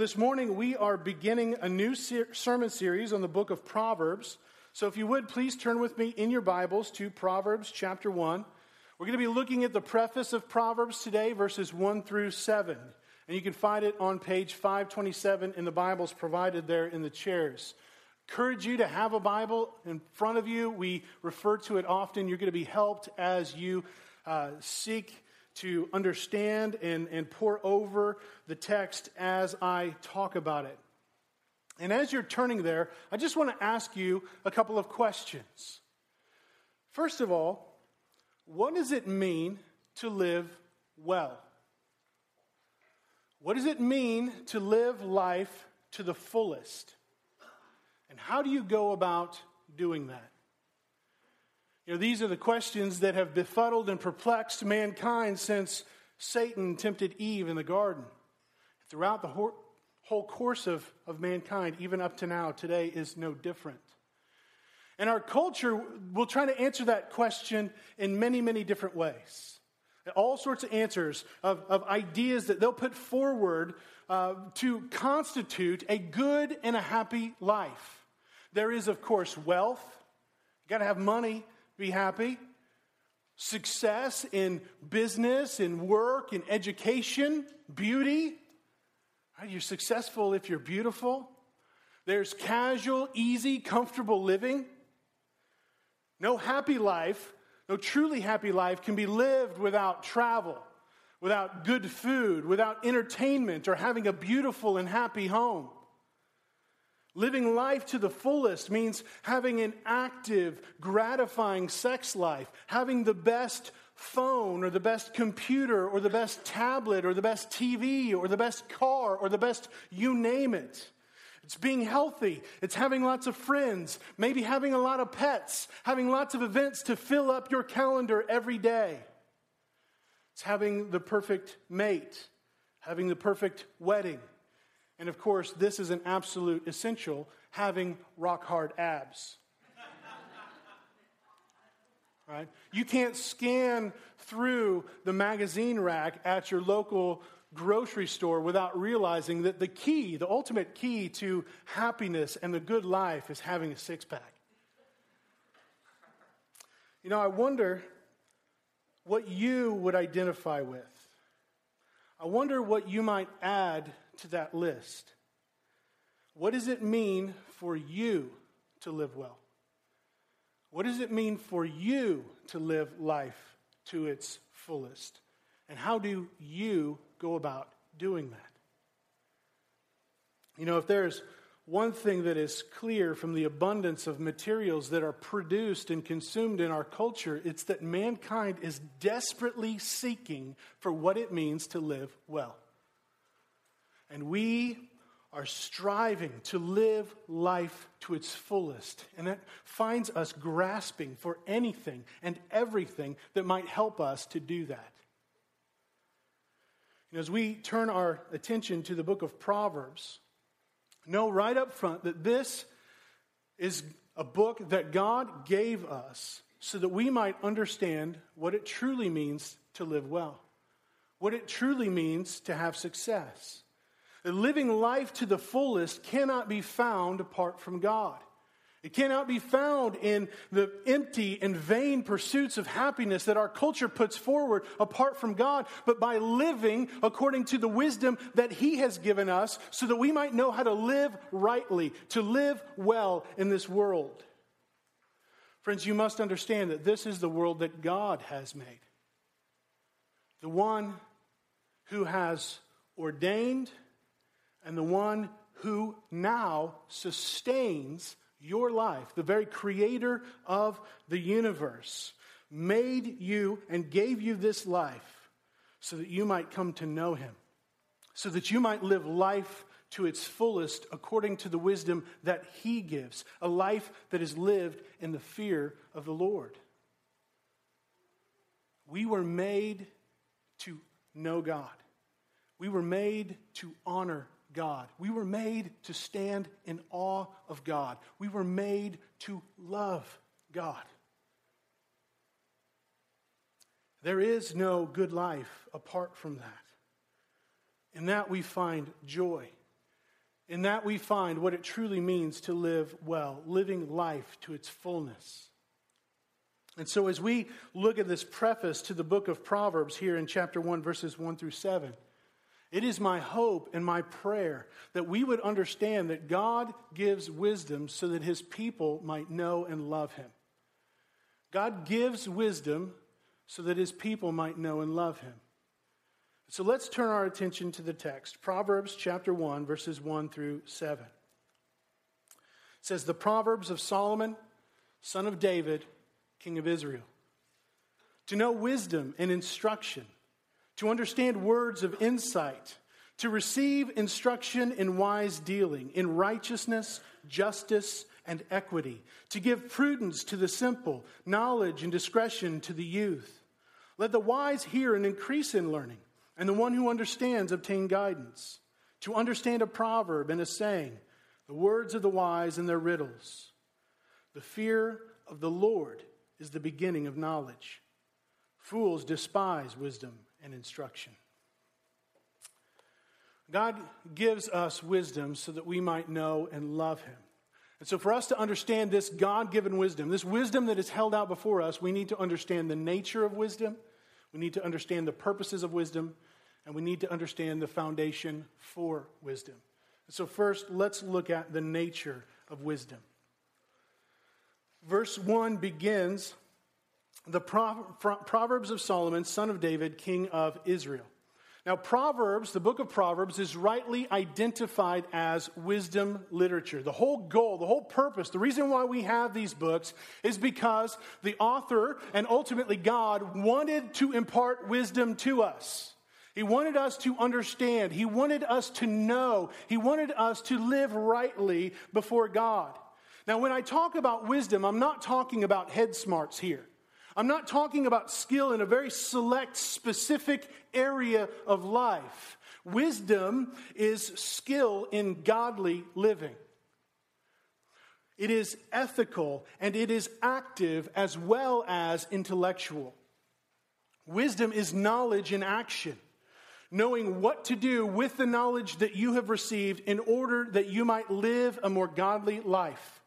this morning we are beginning a new ser- sermon series on the book of Proverbs. So, if you would, please turn with me in your Bibles to Proverbs chapter 1. We're going to be looking at the preface of Proverbs today, verses 1 through 7. And you can find it on page 527 in the Bibles provided there in the chairs. Encourage you to have a Bible in front of you. We refer to it often. You're going to be helped as you uh, seek to understand and, and pore over the text as I talk about it. And as you're turning there, I just want to ask you a couple of questions. First of all, what does it mean to live well? What does it mean to live life to the fullest? And how do you go about doing that? You know, these are the questions that have befuddled and perplexed mankind since Satan tempted Eve in the garden. Throughout the whole course of, of mankind, even up to now, today is no different. And our culture will try to answer that question in many, many different ways. All sorts of answers of, of ideas that they'll put forward uh, to constitute a good and a happy life. There is, of course, wealth. You got to have money be happy. Success in business, in work, in education, beauty. Right? You're successful if you're beautiful. There's casual, easy, comfortable living. No happy life, no truly happy life can be lived without travel, without good food, without entertainment, or having a beautiful and happy home. Living life to the fullest means having an active, gratifying sex life, having the best phone or the best computer or the best tablet or the best TV or the best car or the best you name it. It's being healthy. It's having lots of friends, maybe having a lot of pets, having lots of events to fill up your calendar every day. It's having the perfect mate, having the perfect wedding, and of course, this is an absolute essential having rock hard abs. right? You can't scan through the magazine rack at your local grocery store without realizing that the key, the ultimate key to happiness and the good life is having a six pack. You know, I wonder what you would identify with. I wonder what you might add to that list. What does it mean for you to live well? What does it mean for you to live life to its fullest? And how do you go about doing that? You know, if there's one thing that is clear from the abundance of materials that are produced and consumed in our culture, it's that mankind is desperately seeking for what it means to live well. And we are striving to live life to its fullest. And that finds us grasping for anything and everything that might help us to do that. Know, as we turn our attention to the book of Proverbs, know right up front that this is a book that God gave us so that we might understand what it truly means to live well, what it truly means to have success. Living life to the fullest cannot be found apart from God. It cannot be found in the empty and vain pursuits of happiness that our culture puts forward apart from God, but by living according to the wisdom that He has given us so that we might know how to live rightly, to live well in this world. Friends, you must understand that this is the world that God has made. The one who has ordained and the one who now sustains your life, the very creator of the universe, made you and gave you this life so that you might come to know him, so that you might live life to its fullest according to the wisdom that he gives, a life that is lived in the fear of the Lord. We were made to know God. We were made to honor God. We were made to stand in awe of God. We were made to love God. There is no good life apart from that. In that we find joy. In that we find what it truly means to live well, living life to its fullness. And so, as we look at this preface to the book of Proverbs here in chapter 1, verses 1 through 7, it is my hope and my prayer that we would understand that God gives wisdom so that his people might know and love him. God gives wisdom so that his people might know and love him. So let's turn our attention to the text Proverbs chapter 1, verses 1 through 7. It says, The Proverbs of Solomon, son of David, king of Israel. To know wisdom and instruction to understand words of insight, to receive instruction in wise dealing, in righteousness, justice, and equity, to give prudence to the simple, knowledge and discretion to the youth. Let the wise hear and increase in learning, and the one who understands obtain guidance. To understand a proverb and a saying, the words of the wise and their riddles. The fear of the Lord is the beginning of knowledge. Fools despise wisdom and instruction. God gives us wisdom so that we might know and love Him. And so, for us to understand this God given wisdom, this wisdom that is held out before us, we need to understand the nature of wisdom, we need to understand the purposes of wisdom, and we need to understand the foundation for wisdom. And so, first, let's look at the nature of wisdom. Verse 1 begins the Proverbs of Solomon, son of David, king of Israel. Now, Proverbs, the book of Proverbs, is rightly identified as wisdom literature. The whole goal, the whole purpose, the reason why we have these books is because the author and ultimately God wanted to impart wisdom to us. He wanted us to understand. He wanted us to know. He wanted us to live rightly before God. Now, when I talk about wisdom, I'm not talking about head smarts here. I'm not talking about skill in a very select, specific area of life. Wisdom is skill in godly living. It is ethical and it is active as well as intellectual. Wisdom is knowledge in action, knowing what to do with the knowledge that you have received in order that you might live a more godly life.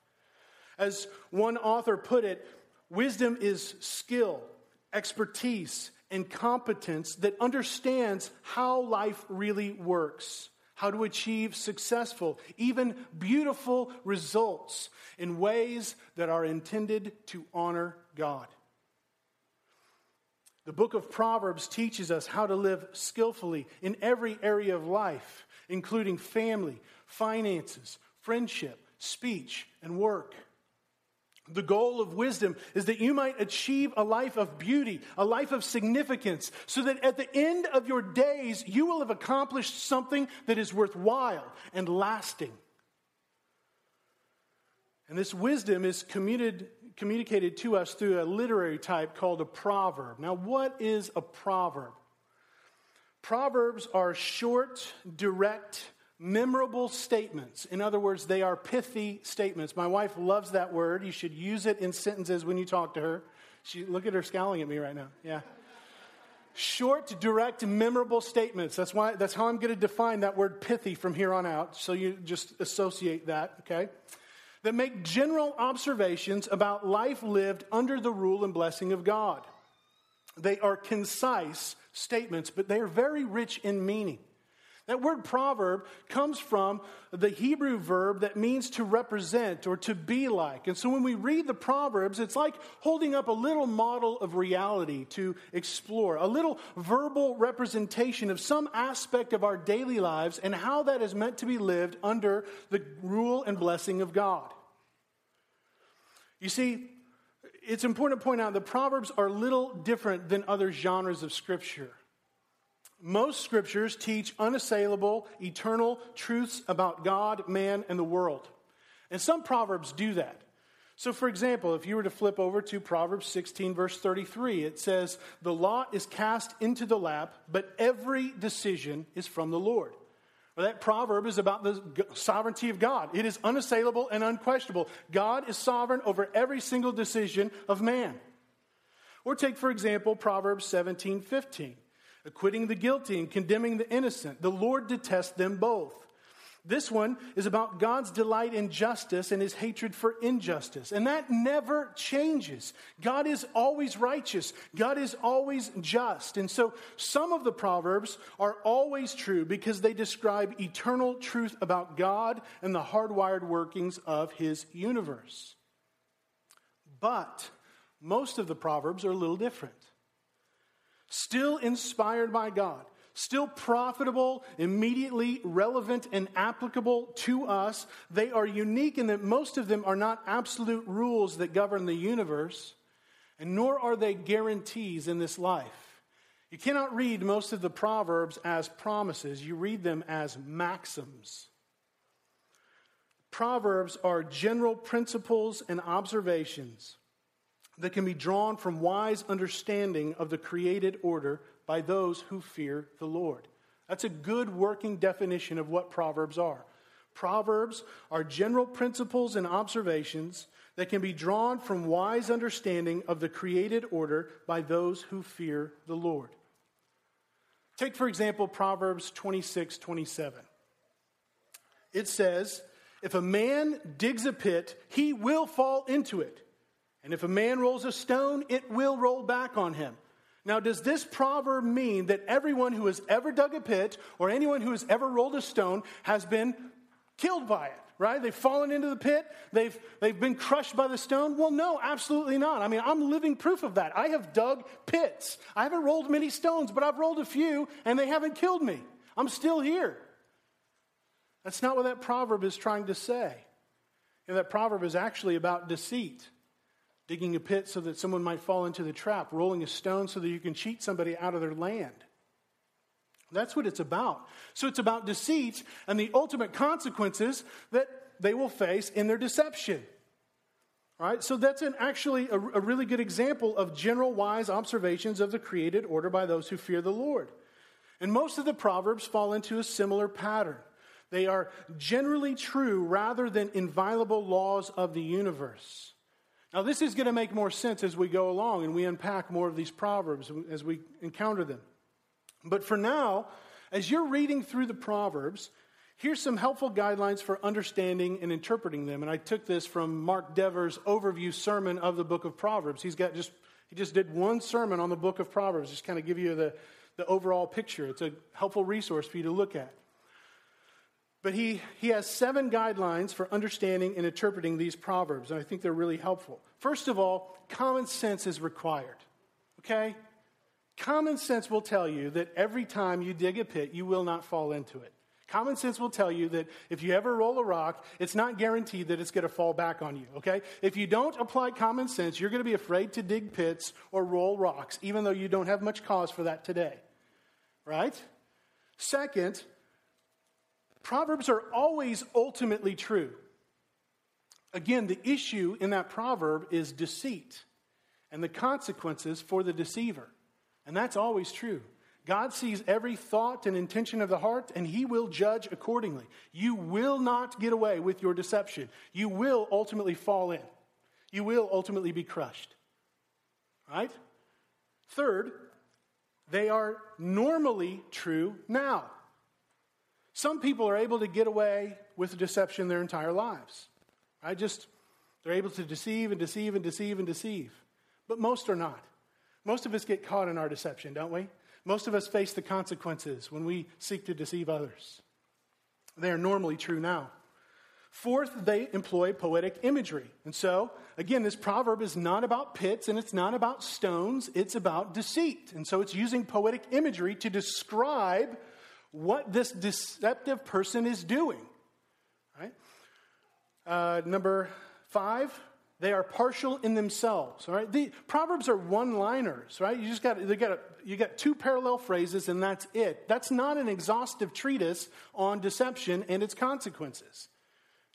As one author put it, Wisdom is skill, expertise, and competence that understands how life really works, how to achieve successful, even beautiful results in ways that are intended to honor God. The book of Proverbs teaches us how to live skillfully in every area of life, including family, finances, friendship, speech, and work. The goal of wisdom is that you might achieve a life of beauty, a life of significance, so that at the end of your days, you will have accomplished something that is worthwhile and lasting. And this wisdom is communicated to us through a literary type called a proverb. Now, what is a proverb? Proverbs are short, direct, memorable statements. In other words, they are pithy statements. My wife loves that word. You should use it in sentences when you talk to her. She look at her scowling at me right now. Yeah. Short, direct, memorable statements. That's why that's how I'm going to define that word pithy from here on out. So you just associate that, okay? That make general observations about life lived under the rule and blessing of God. They are concise statements, but they are very rich in meaning. That word proverb comes from the Hebrew verb that means to represent or to be like. And so when we read the Proverbs, it's like holding up a little model of reality to explore, a little verbal representation of some aspect of our daily lives and how that is meant to be lived under the rule and blessing of God. You see, it's important to point out that Proverbs are little different than other genres of Scripture. Most scriptures teach unassailable, eternal truths about God, man, and the world. And some proverbs do that. So, for example, if you were to flip over to Proverbs 16, verse 33, it says, The lot is cast into the lap, but every decision is from the Lord. Well, that proverb is about the sovereignty of God. It is unassailable and unquestionable. God is sovereign over every single decision of man. Or take, for example, Proverbs 17, 15 acquitting the guilty and condemning the innocent. The Lord detests them both. This one is about God's delight in justice and his hatred for injustice. And that never changes. God is always righteous, God is always just. And so some of the Proverbs are always true because they describe eternal truth about God and the hardwired workings of his universe. But most of the Proverbs are a little different. Still inspired by God still profitable, immediately relevant, and applicable to us. They are unique in that most of them are not absolute rules that govern the universe, and nor are they guarantees in this life. You cannot read most of the Proverbs as promises, you read them as maxims. Proverbs are general principles and observations that can be drawn from wise understanding of the created order by those who fear the Lord. That's a good working definition of what Proverbs are. Proverbs are general principles and observations that can be drawn from wise understanding of the created order by those who fear the Lord. Take, for example, Proverbs 26 27. It says, If a man digs a pit, he will fall into it. And if a man rolls a stone, it will roll back on him. Now, does this proverb mean that everyone who has ever dug a pit or anyone who has ever rolled a stone has been killed by it? Right? They've fallen into the pit. They've, they've been crushed by the stone. Well, no, absolutely not. I mean, I'm living proof of that. I have dug pits. I haven't rolled many stones, but I've rolled a few and they haven't killed me. I'm still here. That's not what that proverb is trying to say. And that proverb is actually about deceit digging a pit so that someone might fall into the trap, rolling a stone so that you can cheat somebody out of their land. That's what it's about. So it's about deceit and the ultimate consequences that they will face in their deception. All right, so that's an, actually a, a really good example of general wise observations of the created order by those who fear the Lord. And most of the Proverbs fall into a similar pattern. They are generally true rather than inviolable laws of the universe. Now, this is going to make more sense as we go along and we unpack more of these proverbs as we encounter them. But for now, as you're reading through the proverbs, here's some helpful guidelines for understanding and interpreting them. And I took this from Mark Dever's overview sermon of the book of Proverbs. He's got just he just did one sermon on the book of Proverbs, just kind of give you the, the overall picture. It's a helpful resource for you to look at. But he, he has seven guidelines for understanding and interpreting these proverbs, and I think they're really helpful. First of all, common sense is required. Okay? Common sense will tell you that every time you dig a pit, you will not fall into it. Common sense will tell you that if you ever roll a rock, it's not guaranteed that it's going to fall back on you, okay? If you don't apply common sense, you're going to be afraid to dig pits or roll rocks, even though you don't have much cause for that today, right? Second, Proverbs are always ultimately true. Again, the issue in that proverb is deceit and the consequences for the deceiver. And that's always true. God sees every thought and intention of the heart, and He will judge accordingly. You will not get away with your deception. You will ultimately fall in. You will ultimately be crushed. Right? Third, they are normally true now. Some people are able to get away with deception their entire lives. I just, they're able to deceive and deceive and deceive and deceive. But most are not. Most of us get caught in our deception, don't we? Most of us face the consequences when we seek to deceive others. They are normally true now. Fourth, they employ poetic imagery. And so, again, this proverb is not about pits and it's not about stones, it's about deceit. And so it's using poetic imagery to describe what this deceptive person is doing. Right? Uh, number five, they are partial in themselves. All right, the proverbs are one-liners. Right, you just got they got a, you got two parallel phrases, and that's it. That's not an exhaustive treatise on deception and its consequences.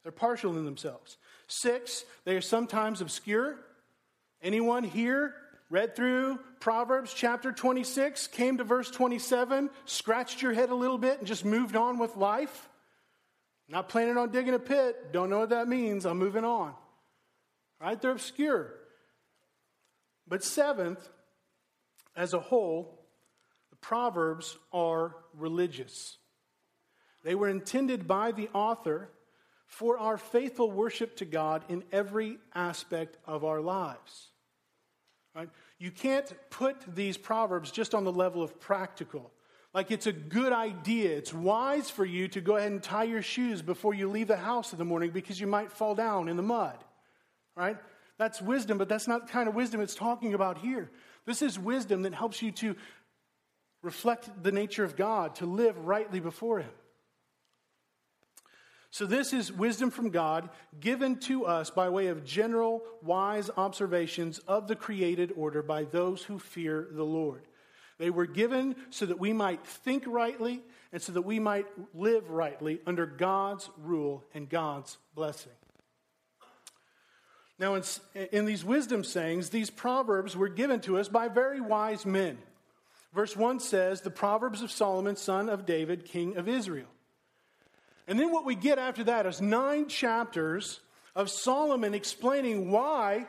They're partial in themselves. Six, they are sometimes obscure. Anyone here read through Proverbs chapter 26, came to verse 27, scratched your head a little bit, and just moved on with life. Not planning on digging a pit, don't know what that means, I'm moving on. Right? They're obscure. But seventh, as a whole, the Proverbs are religious. They were intended by the author for our faithful worship to God in every aspect of our lives. Right? You can't put these proverbs just on the level of practical. Like it's a good idea. It's wise for you to go ahead and tie your shoes before you leave the house in the morning because you might fall down in the mud. Right? That's wisdom, but that's not the kind of wisdom it's talking about here. This is wisdom that helps you to reflect the nature of God, to live rightly before Him. So, this is wisdom from God given to us by way of general, wise observations of the created order by those who fear the Lord. They were given so that we might think rightly and so that we might live rightly under God's rule and God's blessing. Now, in, in, these wisdom sayings, these proverbs were given to us by very wise men. Verse 1 says, The Proverbs of Solomon, son of David, king of Israel. And then what we get after that is nine chapters of Solomon explaining why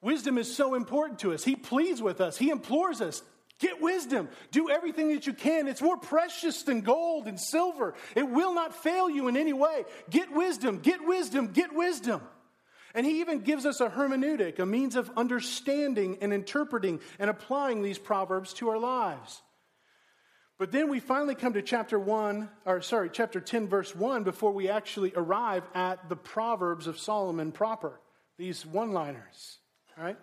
wisdom is so important to us. He pleads with us, he implores us Get wisdom. Do everything that you can. It's more precious than gold and silver. It will not fail you in any way. Get wisdom, get wisdom, get wisdom. And he even gives us a hermeneutic, a means of understanding and interpreting and applying these proverbs to our lives. But then we finally come to chapter 1, or sorry, chapter 10, verse 1, before we actually arrive at the Proverbs of Solomon proper, these one liners, right?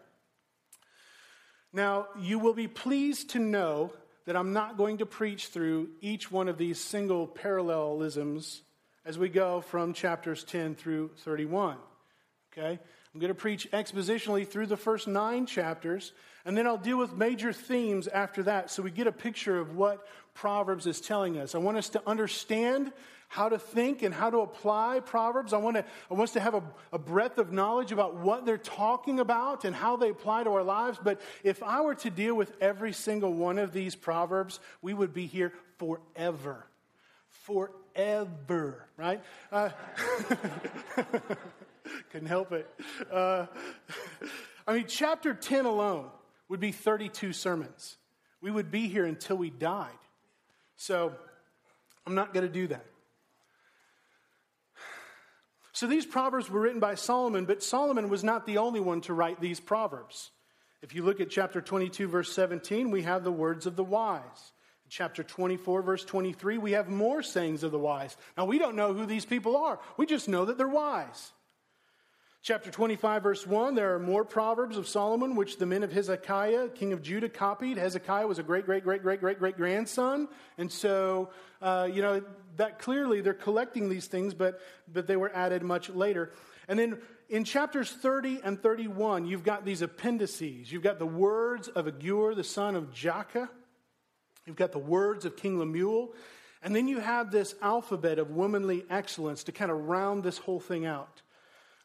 Now, you will be pleased to know that I'm not going to preach through each one of these single parallelisms as we go from chapters 10 through 31. Okay? I'm going to preach expositionally through the first nine chapters, and then I'll deal with major themes after that so we get a picture of what Proverbs is telling us. I want us to understand how to think and how to apply Proverbs. I want, to, I want us to have a, a breadth of knowledge about what they're talking about and how they apply to our lives. But if I were to deal with every single one of these Proverbs, we would be here forever. Forever, right? Uh, couldn't help it. Uh, I mean, chapter 10 alone would be 32 sermons. We would be here until we died. So I'm not going to do that. So these proverbs were written by Solomon, but Solomon was not the only one to write these proverbs. If you look at chapter 22, verse 17, we have the words of the wise. Chapter 24, verse 23, we have more sayings of the wise. Now, we don't know who these people are, we just know that they're wise. Chapter 25, verse 1, there are more proverbs of Solomon, which the men of Hezekiah, king of Judah, copied. Hezekiah was a great, great, great, great, great, great grandson. And so, uh, you know, that clearly they're collecting these things, but, but they were added much later. And then in chapters 30 and 31, you've got these appendices. You've got the words of Agur, the son of Jakeh. You've got the words of King Lemuel. And then you have this alphabet of womanly excellence to kind of round this whole thing out.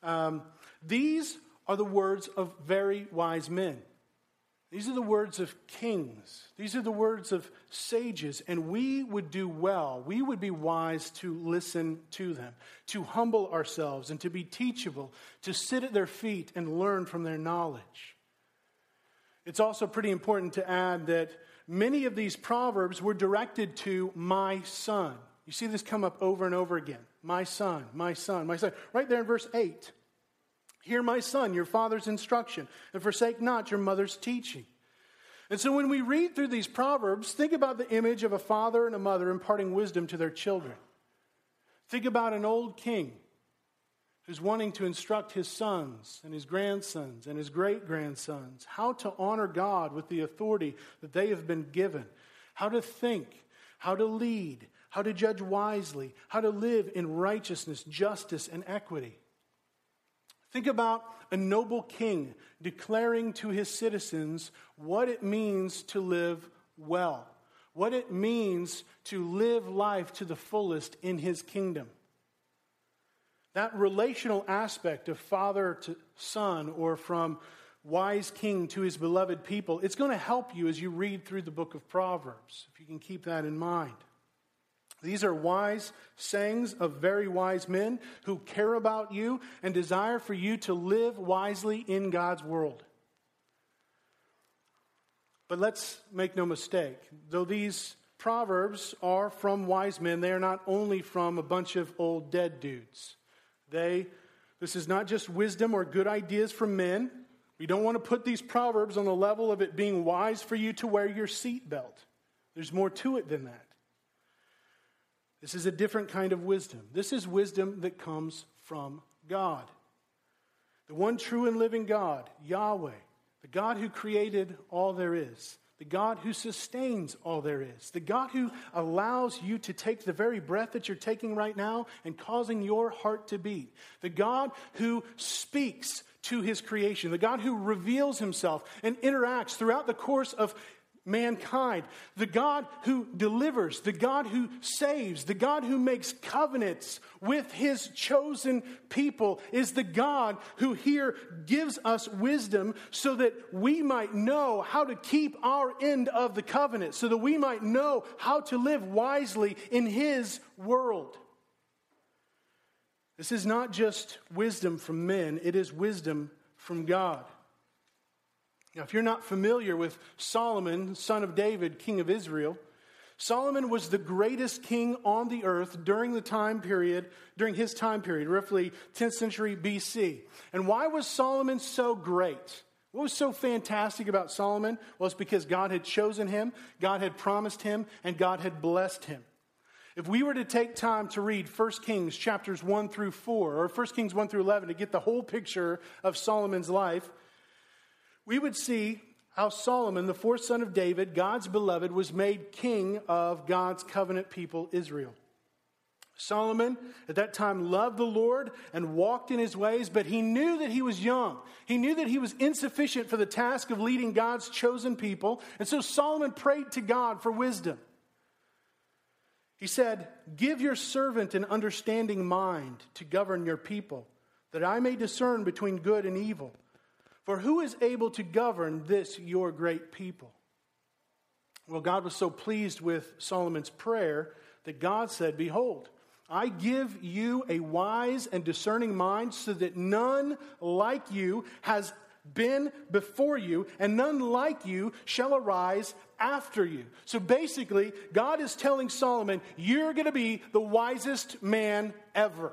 Um, these are the words of very wise men. These are the words of kings. These are the words of sages. And we would do well, we would be wise to listen to them, to humble ourselves and to be teachable, to sit at their feet and learn from their knowledge. It's also pretty important to add that many of these proverbs were directed to my son. You see this come up over and over again. My son, my son, my son. Right there in verse 8. Hear, my son, your father's instruction, and forsake not your mother's teaching. And so when we read through these proverbs, think about the image of a father and a mother imparting wisdom to their children. Think about an old king who's wanting to instruct his sons and his grandsons and his great grandsons how to honor God with the authority that they have been given, how to think, how to lead, how to judge wisely, how to live in righteousness, justice, and equity. Think about a noble king declaring to his citizens what it means to live well, what it means to live life to the fullest in his kingdom. That relational aspect of father to son or from wise king to his beloved people, it's going to help you as you read through the book of Proverbs, if you can keep that in mind. These are wise sayings of very wise men who care about you and desire for you to live wisely in God's world. But let's make no mistake, though these Proverbs are from wise men. They are not only from a bunch of old dead dudes. They, this is not just wisdom or good ideas from men. We don't want to put these Proverbs on the level of it being wise for you to wear your seatbelt. There's more to it than that. This is a different kind of wisdom. This is wisdom that comes from God. The one true and living God, Yahweh, the God who created all there is, the God who sustains all there is, the God who allows you to take the very breath that you're taking right now and causing your heart to beat, the God who speaks to his creation, the God who reveals himself and interacts throughout the course of mankind, the God who delivers, the God who saves, the God who makes covenants with his chosen people, is the God who here gives us wisdom so that we might know how to keep our end of the covenant, so that we might know how to live wisely in his world. This is not just wisdom from men, it is wisdom from God. Now, if you're not familiar with Solomon, son of David, king of Israel, Solomon was the greatest king on the earth during the time period, during his time period, roughly 10th century BC. And why was Solomon so great? What was so fantastic about Solomon? Well, it's because God had chosen him, God had promised him, and God had blessed him. If we were to take time to read 1 Kings chapters 1 through 4, or 1 Kings 1 through 11 to get the whole picture of Solomon's life, we would see how Solomon, the fourth son of David, God's beloved, was made king of God's covenant people, Israel. Solomon at that time loved the Lord and walked in his ways, but he knew that he was young. He knew that he was insufficient for the task of leading God's chosen people. And so Solomon prayed to God for wisdom. He said, Give your servant an understanding mind to govern your people, that I may discern between good and evil. For who is able to govern this your great people? Well, God was so pleased with Solomon's prayer that God said, Behold, I give you a wise and discerning mind so that none like you has been before you, and none like you shall arise after you. So basically, God is telling Solomon, You're going to be the wisest man ever.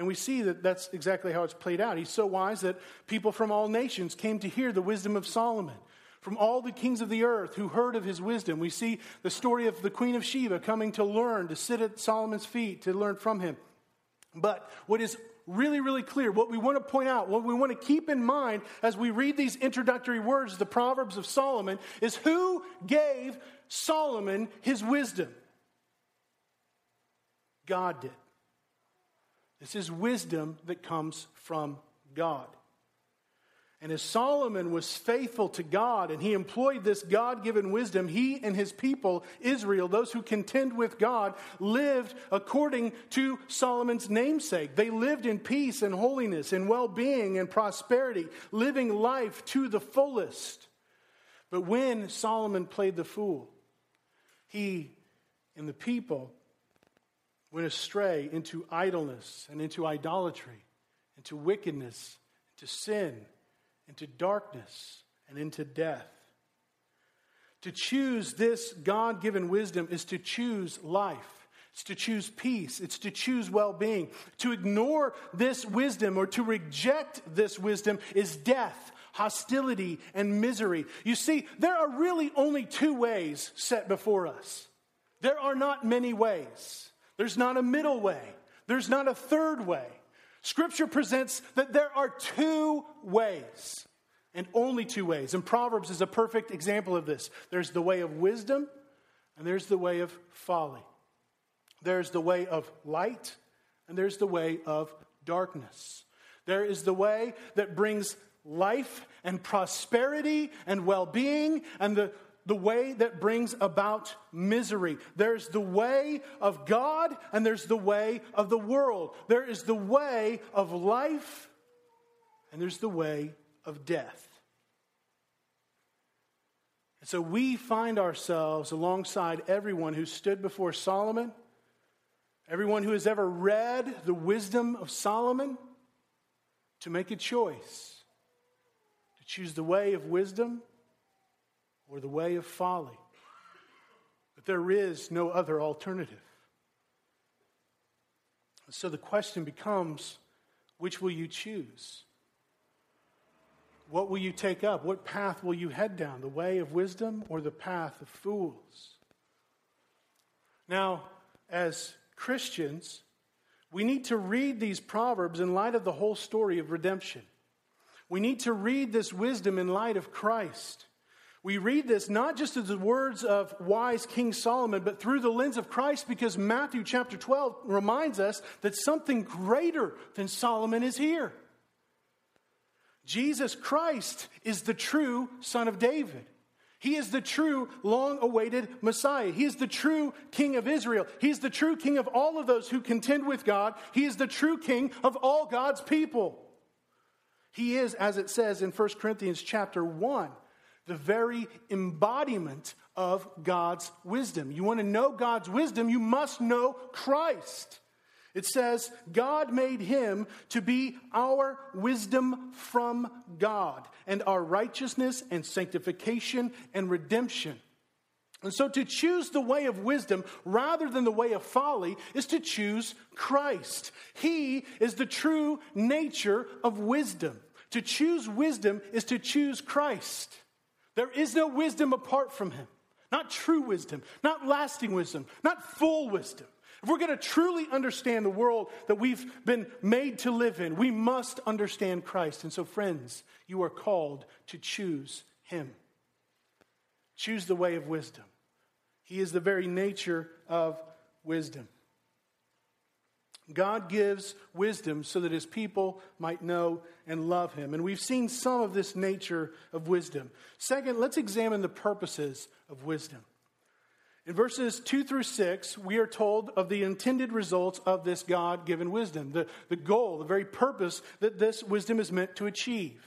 And we see that that's exactly how it's played out. He's so wise that people from all nations came to hear the wisdom of Solomon. From all the kings of the earth who heard of his wisdom, we see the story of the Queen of Sheba coming to learn, to sit at Solomon's feet, to learn from him. But what is really, really clear, what we want to point out, what we want to keep in mind as we read these introductory words, the Proverbs of Solomon, is who gave Solomon his wisdom? God did. This is wisdom that comes from God. And as Solomon was faithful to God and he employed this God given wisdom, he and his people, Israel, those who contend with God, lived according to Solomon's namesake. They lived in peace and holiness and well being and prosperity, living life to the fullest. But when Solomon played the fool, he and the people went astray into idleness and into idolatry, into wickedness, into sin, into darkness, and into death. To choose this God given wisdom is to choose life. It's to choose peace. It's to choose well being. To ignore this wisdom or to reject this wisdom is death, hostility, and misery. You see, there are really only two ways set before us. There are not many ways. There's not a middle way, there's not a third way. Scripture presents that there are two ways, and only two ways. And Proverbs is a perfect example of this. There's the way of wisdom, and there's the way of folly. There's the way of light, and there's the way of darkness. There is the way that brings life and prosperity and well being, and the the way that brings about misery. There's the way of God and there's the way of the world. There is the way of life and there's the way of death. And so we find ourselves alongside everyone who stood before Solomon, everyone who has ever read the wisdom of Solomon, to make a choice to choose the way of wisdom or the way of folly. But there is no other alternative. So the question becomes which will you choose? What will you take up? What path will you head down? The way of wisdom or the path of fools? Now, as Christians, we need to read these proverbs in light of the whole story of redemption. We need to read this wisdom in light of Christ. We read this not just as the words of wise King Solomon, but through the lens of Christ, because Matthew chapter 12 reminds us that something greater than Solomon is here. Jesus Christ is the true Son of David. He is the true, long awaited Messiah. He is the true King of Israel. He is the true King of all of those who contend with God. He is the true King of all God's people. He is, as it says in 1 Corinthians chapter 1, the very embodiment of God's wisdom. You want to know God's wisdom, you must know Christ. It says, God made him to be our wisdom from God and our righteousness and sanctification and redemption. And so to choose the way of wisdom rather than the way of folly is to choose Christ. He is the true nature of wisdom. To choose wisdom is to choose Christ. There is no wisdom apart from him. Not true wisdom, not lasting wisdom, not full wisdom. If we're going to truly understand the world that we've been made to live in, we must understand Christ. And so, friends, you are called to choose Him. Choose the way of wisdom. He is the very nature of wisdom. God gives wisdom so that his people might know and love him. And we've seen some of this nature of wisdom. Second, let's examine the purposes of wisdom. In verses 2 through 6, we are told of the intended results of this God given wisdom, the, the goal, the very purpose that this wisdom is meant to achieve.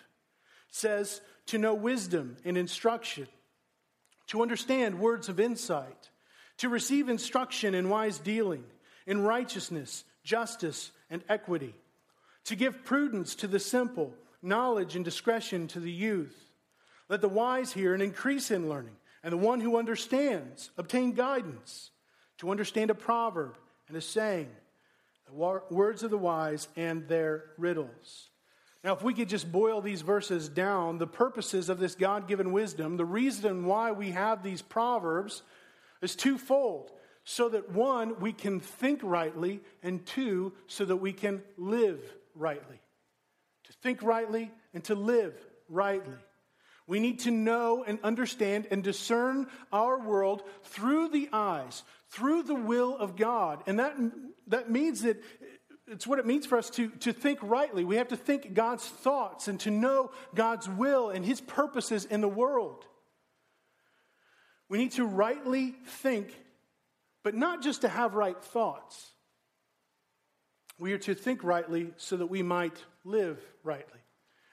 It says, to know wisdom and instruction, to understand words of insight, to receive instruction in wise dealing, in righteousness, justice, and equity, to give prudence to the simple, knowledge and discretion to the youth. Let the wise hear and increase in learning and the one who understands obtain guidance to understand a proverb and a saying, the words of the wise and their riddles. Now, if we could just boil these verses down, the purposes of this God given wisdom, the reason why we have these proverbs is twofold. So that one, we can think rightly, and two, so that we can live rightly. To think rightly and to live rightly. We need to know and understand and discern our world through the eyes, through the will of God. And that, that means that it's what it means for us to, to think rightly. We have to think God's thoughts and to know God's will and His purposes in the world. We need to rightly think, but not just to have right thoughts. We are to think rightly so that we might live rightly.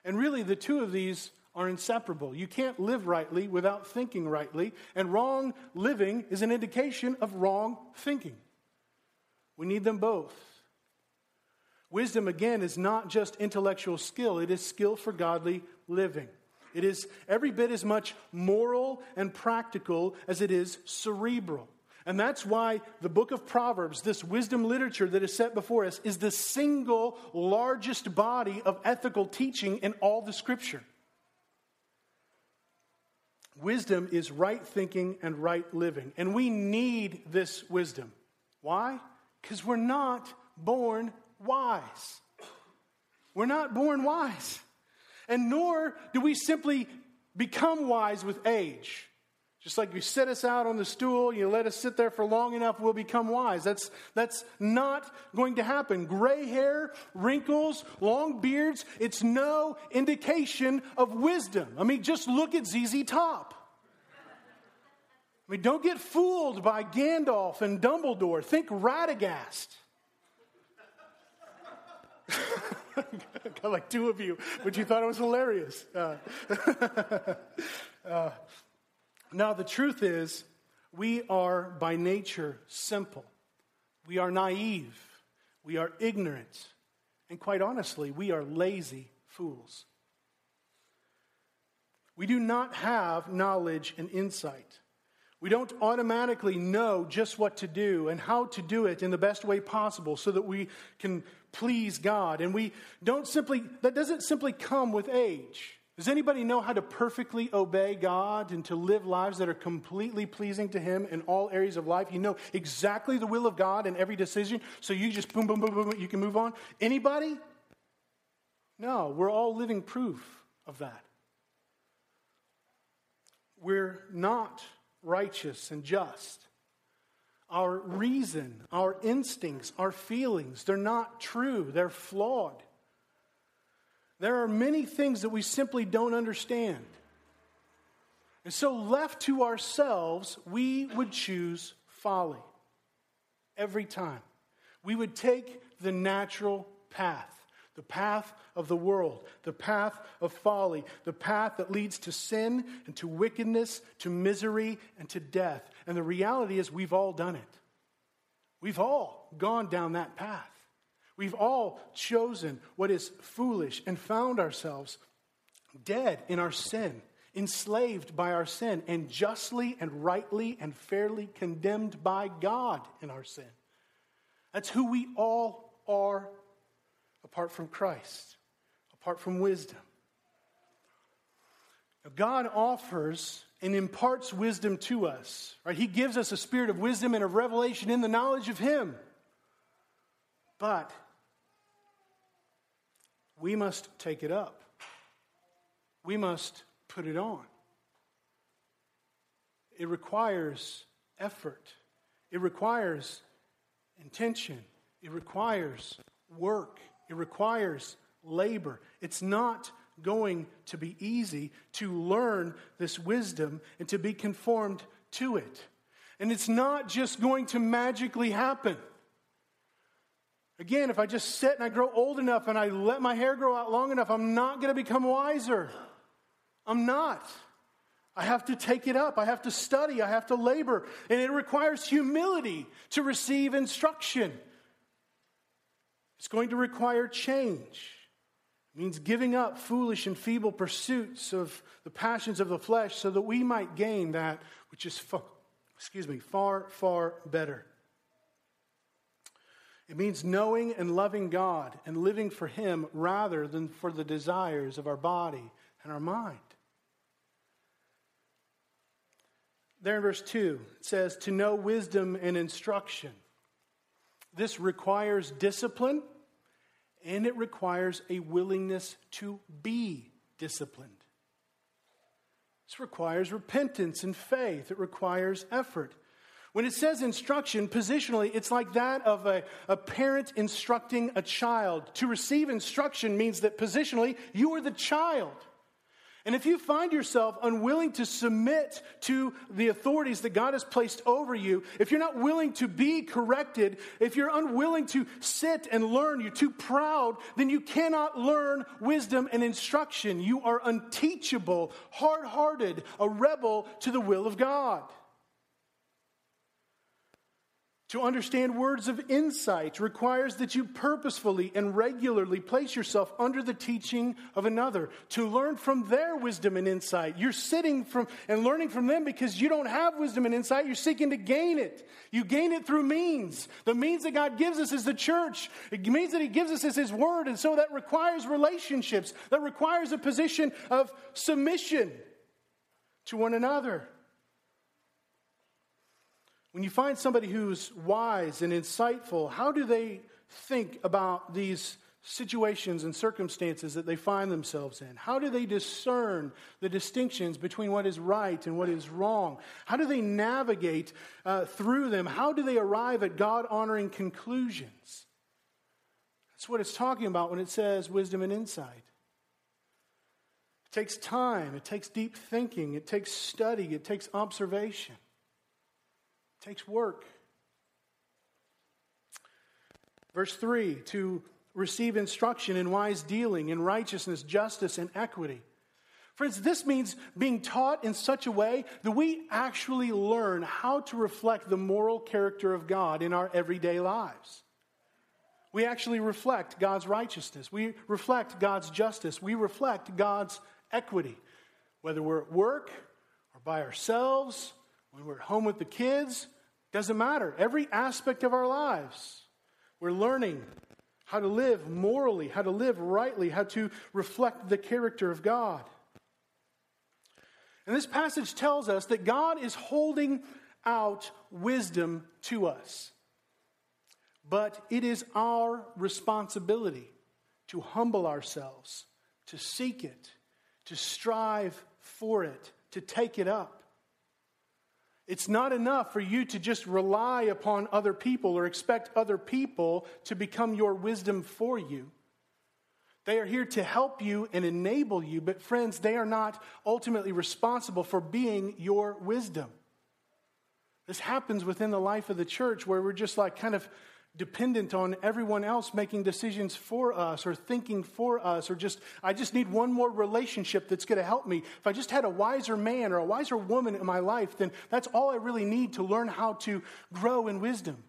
And really, the two of these are inseparable. You can't live rightly without thinking rightly, and wrong living is an indication of wrong thinking. We need them both. Wisdom, again, is not just intellectual skill, it is skill for godly living. It is every bit as much moral and practical as it is cerebral. And that's why the book of Proverbs, this wisdom literature that is set before us, is the single largest body of ethical teaching in all the scripture. Wisdom is right thinking and right living. And we need this wisdom. Why? Because we're not born wise. We're not born wise. And nor do we simply become wise with age. Just like you set us out on the stool, you let us sit there for long enough, we'll become wise. That's, that's not going to happen. Gray hair, wrinkles, long beards, it's no indication of wisdom. I mean, just look at ZZ Top. I mean, don't get fooled by Gandalf and Dumbledore. Think Radagast. Got like two of you, but you thought it was hilarious. Uh, uh, now, the truth is, we are by nature simple. We are naive. We are ignorant. And quite honestly, we are lazy fools. We do not have knowledge and insight. We don't automatically know just what to do and how to do it in the best way possible so that we can please God. And we don't simply, that doesn't simply come with age. Does anybody know how to perfectly obey God and to live lives that are completely pleasing to Him in all areas of life? You know exactly the will of God in every decision, so you just boom, boom, boom, boom, you can move on. Anybody? No, we're all living proof of that. We're not righteous and just. Our reason, our instincts, our feelings, they're not true, they're flawed. There are many things that we simply don't understand. And so, left to ourselves, we would choose folly every time. We would take the natural path the path of the world, the path of folly, the path that leads to sin and to wickedness, to misery and to death. And the reality is, we've all done it. We've all gone down that path. We've all chosen what is foolish and found ourselves dead in our sin, enslaved by our sin, and justly and rightly and fairly condemned by God in our sin. That's who we all are apart from Christ, apart from wisdom. Now, God offers and imparts wisdom to us. Right? He gives us a spirit of wisdom and of revelation in the knowledge of Him. But we must take it up. We must put it on. It requires effort. It requires intention. It requires work. It requires labor. It's not going to be easy to learn this wisdom and to be conformed to it. And it's not just going to magically happen. Again, if I just sit and I grow old enough and I let my hair grow out long enough, I'm not going to become wiser. I'm not. I have to take it up. I have to study. I have to labor. And it requires humility to receive instruction. It's going to require change. It means giving up foolish and feeble pursuits of the passions of the flesh so that we might gain that which is far, excuse me, far, far better. It means knowing and loving God and living for Him rather than for the desires of our body and our mind. There in verse 2, it says, to know wisdom and instruction. This requires discipline and it requires a willingness to be disciplined. This requires repentance and faith, it requires effort. When it says instruction, positionally, it's like that of a, a parent instructing a child. To receive instruction means that positionally, you are the child. And if you find yourself unwilling to submit to the authorities that God has placed over you, if you're not willing to be corrected, if you're unwilling to sit and learn, you're too proud, then you cannot learn wisdom and instruction. You are unteachable, hard hearted, a rebel to the will of God. To understand words of insight requires that you purposefully and regularly place yourself under the teaching of another. To learn from their wisdom and insight, you're sitting from and learning from them because you don't have wisdom and insight. You're seeking to gain it. You gain it through means. The means that God gives us is the church. It means that He gives us is His Word, and so that requires relationships. That requires a position of submission to one another. When you find somebody who's wise and insightful, how do they think about these situations and circumstances that they find themselves in? How do they discern the distinctions between what is right and what is wrong? How do they navigate uh, through them? How do they arrive at God honoring conclusions? That's what it's talking about when it says wisdom and insight. It takes time, it takes deep thinking, it takes study, it takes observation. It takes work. Verse 3 to receive instruction in wise dealing, in righteousness, justice, and equity. Friends, this means being taught in such a way that we actually learn how to reflect the moral character of God in our everyday lives. We actually reflect God's righteousness. We reflect God's justice. We reflect God's equity, whether we're at work or by ourselves when we're at home with the kids, doesn't matter. Every aspect of our lives, we're learning how to live morally, how to live rightly, how to reflect the character of God. And this passage tells us that God is holding out wisdom to us. But it is our responsibility to humble ourselves, to seek it, to strive for it, to take it up. It's not enough for you to just rely upon other people or expect other people to become your wisdom for you. They are here to help you and enable you, but friends, they are not ultimately responsible for being your wisdom. This happens within the life of the church where we're just like kind of dependent on everyone else making decisions for us or thinking for us or just i just need one more relationship that's going to help me. If i just had a wiser man or a wiser woman in my life then that's all i really need to learn how to grow in wisdom.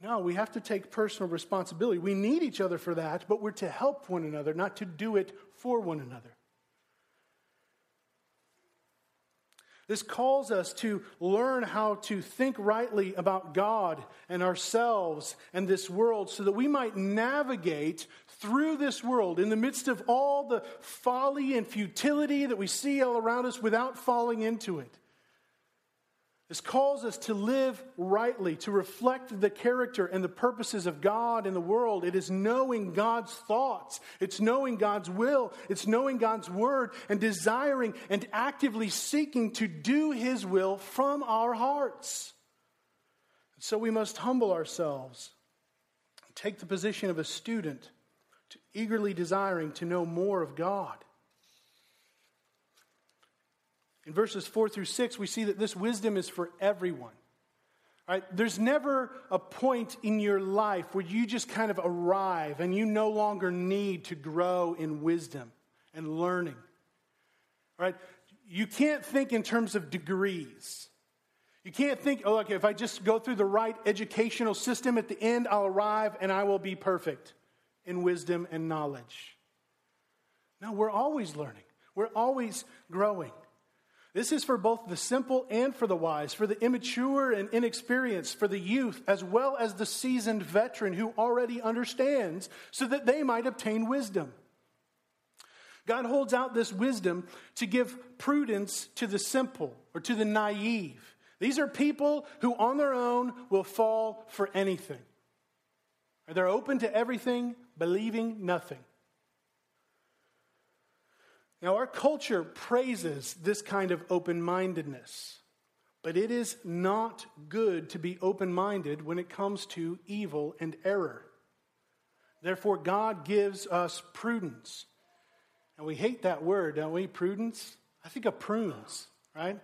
No we have to take personal responsibility. We need each other for that but we're to help one another not to do it for one another This calls us to learn how to think rightly about God and ourselves and this world so that we might navigate through this world in the midst of all the folly and futility that we see all around us without falling into it. This calls us to live rightly, to reflect the character and the purposes of God in the world. It is knowing God's thoughts, it's knowing God's will, it's knowing God's word, and desiring and actively seeking to do His will from our hearts. So we must humble ourselves, take the position of a student, eagerly desiring to know more of God. In verses 4 through 6, we see that this wisdom is for everyone. Right? There's never a point in your life where you just kind of arrive and you no longer need to grow in wisdom and learning. Right? You can't think in terms of degrees. You can't think, oh, okay, if I just go through the right educational system at the end, I'll arrive and I will be perfect in wisdom and knowledge. No, we're always learning, we're always growing. This is for both the simple and for the wise, for the immature and inexperienced, for the youth, as well as the seasoned veteran who already understands, so that they might obtain wisdom. God holds out this wisdom to give prudence to the simple or to the naive. These are people who, on their own, will fall for anything. They're open to everything, believing nothing. Now, our culture praises this kind of open mindedness, but it is not good to be open minded when it comes to evil and error. Therefore, God gives us prudence. And we hate that word, don't we? Prudence? I think of prunes, right?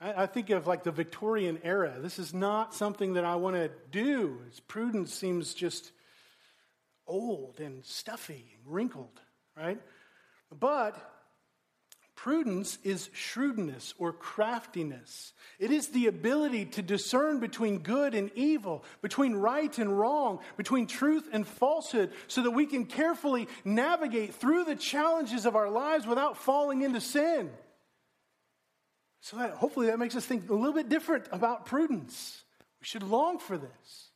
I, think of like the Victorian era. This is not something that I want to do. Prudence seems just old and stuffy and wrinkled, right? But Prudence is shrewdness or craftiness. It is the ability to discern between good and evil, between right and wrong, between truth and falsehood, so that we can carefully navigate through the challenges of our lives without falling into sin. So that hopefully that makes us think a little bit different about prudence. We should long for this.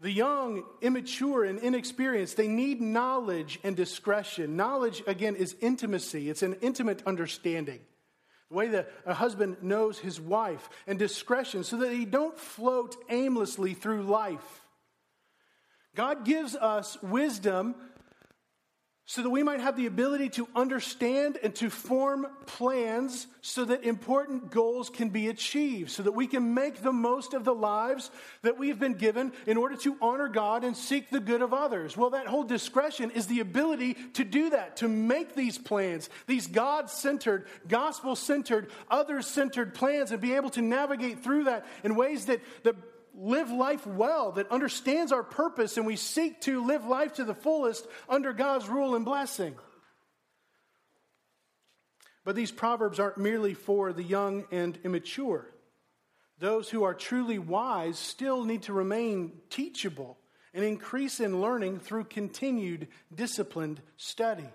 The young, immature, and inexperienced, they need knowledge and discretion. Knowledge, again, is intimacy, it's an intimate understanding. The way that a husband knows his wife, and discretion so that he don't float aimlessly through life. God gives us wisdom so that we might have the ability to understand and to form plans so that important goals can be achieved, so that we can make the most of the lives that we've been given in order to honor God and seek the good of others. Well, that whole discretion is the ability to do that, to make these plans, these God centered, gospel centered, others centered plans, and be able to navigate through that in ways that, that live life well, that understands our purpose, and we seek to live life to the fullest under God's rule and blessing. But these proverbs aren't merely for the young and immature. Those who are truly wise still need to remain teachable and increase in learning through continued disciplined study.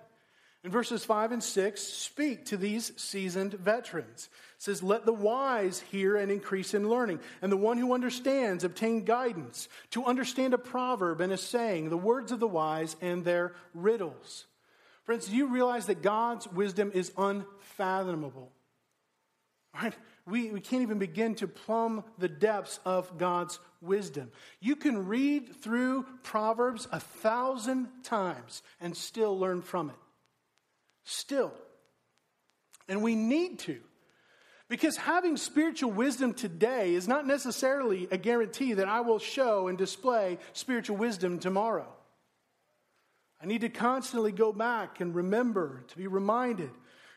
In verses 5 and 6, speak to these seasoned veterans. It says, Let the wise hear and increase in learning, and the one who understands obtain guidance, to understand a proverb and a saying, the words of the wise and their riddles. Friends, do you realize that God's wisdom is unfathomable? Right? We, we can't even begin to plumb the depths of God's wisdom. You can read through Proverbs a thousand times and still learn from it. Still. And we need to. Because having spiritual wisdom today is not necessarily a guarantee that I will show and display spiritual wisdom tomorrow. I need to constantly go back and remember, to be reminded.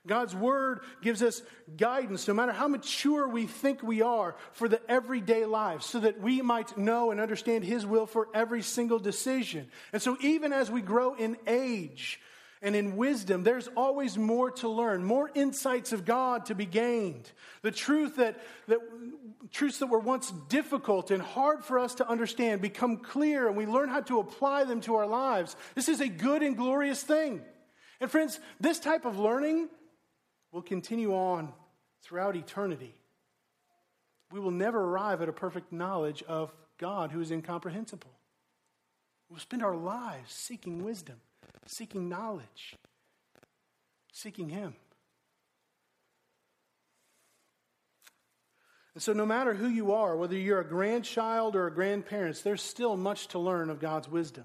God's word gives us guidance, no matter how mature we think we are, for the everyday life, so that we might know and understand His will for every single decision. And so, even as we grow in age, and in wisdom, there's always more to learn, more insights of God to be gained. The truth that, that truths that were once difficult and hard for us to understand become clear and we learn how to apply them to our lives. This is a good and glorious thing. And friends, this type of learning will continue on throughout eternity. We will never arrive at a perfect knowledge of God who is incomprehensible. We'll spend our lives seeking wisdom seeking knowledge, seeking Him. And so, no matter who you are, whether you're a grandchild or a grandparent, there's still much to learn of God's wisdom.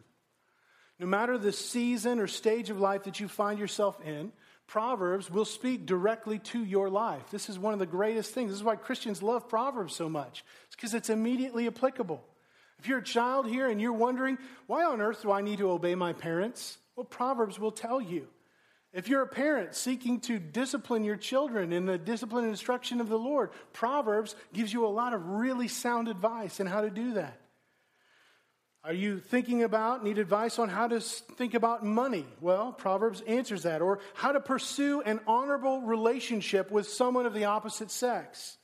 No matter the season or stage of life that you find yourself in, Proverbs will speak directly to your life. This is one of the greatest things. This is why Christians love Proverbs so much. It's because it's immediately applicable. If you're a child here and you're wondering, why on earth do I need to obey my parents? Well, Proverbs will tell you. If you're a parent seeking to discipline your children in the discipline and instruction of the Lord, Proverbs gives you a lot of really sound advice on how to do that. Are you thinking about, need advice on how to think about money? Well, Proverbs answers that. Or how to pursue an honorable relationship with someone of the opposite sex.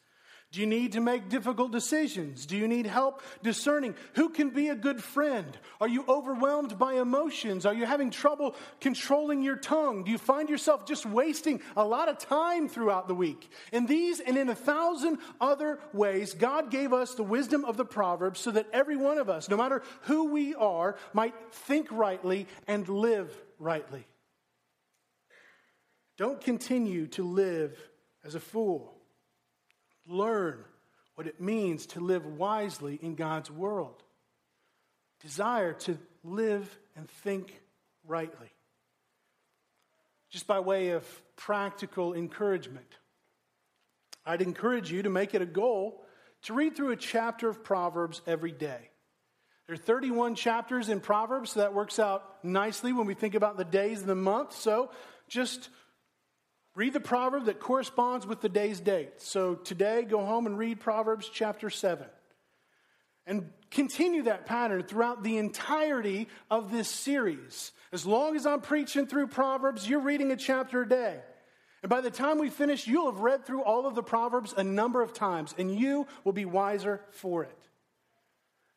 Do you need to make difficult decisions? Do you need help discerning who can be a good friend? Are you overwhelmed by emotions? Are you having trouble controlling your tongue? Do you find yourself just wasting a lot of time throughout the week? In these and in a thousand other ways, God gave us the wisdom of the Proverbs so that every one of us, no matter who we are, might think rightly and live rightly. Don't continue to live as a fool learn what it means to live wisely in God's world. Desire to live and think rightly. Just by way of practical encouragement, I'd encourage you to make it a goal to read through a chapter of Proverbs every day. There are 31 chapters in Proverbs, so that works out nicely when we think about the days and the month. So just Read the proverb that corresponds with the day's date. So today, go home and read Proverbs chapter 7. And continue that pattern throughout the entirety of this series. As long as I'm preaching through Proverbs, you're reading a chapter a day. And by the time we finish, you'll have read through all of the Proverbs a number of times, and you will be wiser for it.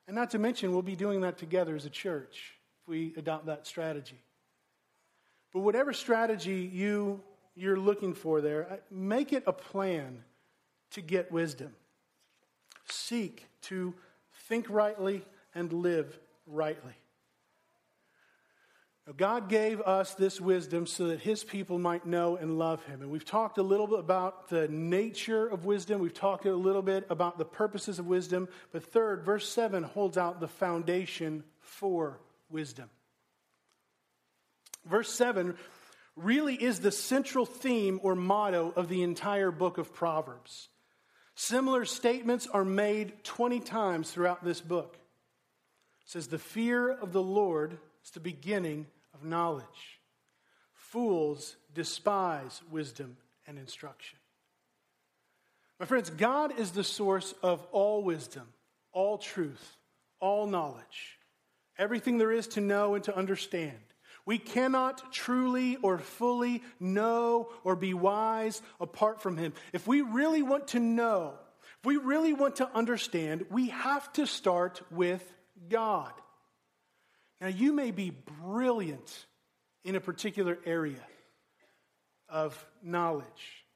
And not to mention, we'll be doing that together as a church if we adopt that strategy. But whatever strategy you you're looking for there, uh, make it a plan to get wisdom. Seek to think rightly and live rightly. Now, God gave us this wisdom so that His people might know and love Him. And we've talked a little bit about the nature of wisdom. We've talked a little bit about the purposes of wisdom. But third, verse 7 holds out the foundation for wisdom. Verse 7 really is the central theme or motto of the entire book of Proverbs. Similar statements are made 20 times throughout this book. It says, The fear of the Lord is the beginning of knowledge. Fools despise wisdom and instruction. My friends, God is the source of all wisdom, all truth, all knowledge, everything there is to know and to understand. We cannot truly or fully know or be wise apart from Him. If we really want to know, if we really want to understand, we have to start with God. Now, you may be brilliant in a particular area, of knowledge,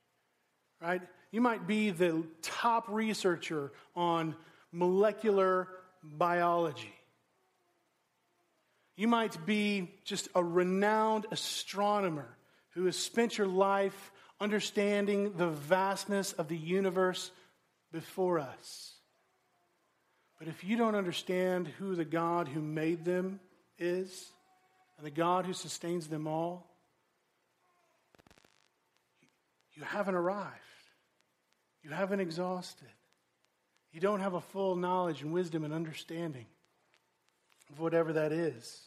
right? You might be the top researcher on molecular biology. You might be just a renowned astronomer who has spent your life understanding the vastness of the universe before us. But if you don't understand who the God who made them is and the God who sustains them all, you haven't arrived. You haven't exhausted. You don't have a full knowledge and wisdom and understanding of whatever that is.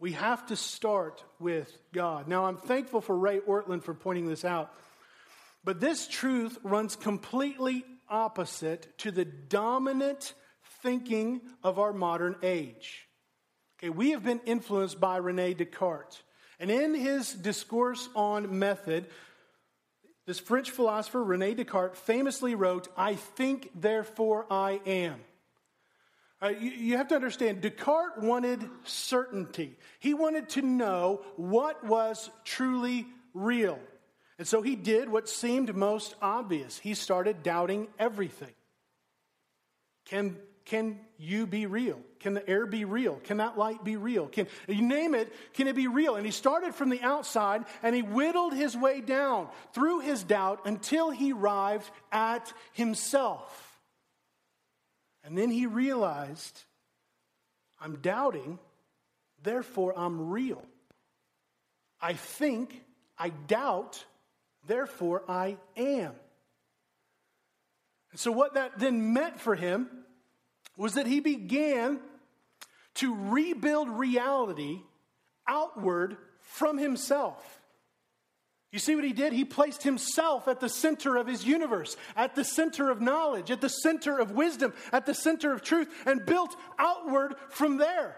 We have to start with God. Now, I'm thankful for Ray Ortlund for pointing this out, but this truth runs completely opposite to the dominant thinking of our modern age. Okay, we have been influenced by Rene Descartes. And in his discourse on method, this French philosopher, Rene Descartes, famously wrote, I think, therefore I am. Uh, you, you have to understand, Descartes wanted certainty. He wanted to know what was truly real. And so he did what seemed most obvious. He started doubting everything. Can, can you be real? Can the air be real? Can that light be real? Can you name it? Can it be real? And he started from the outside and he whittled his way down through his doubt until he arrived at himself. And then he realized, I'm doubting, therefore I'm real. I think, I doubt, therefore I am. And so, what that then meant for him was that he began to rebuild reality outward from himself. You see what he did? He placed himself at the center of his universe, at the center of knowledge, at the center of wisdom, at the center of truth, and built outward from there.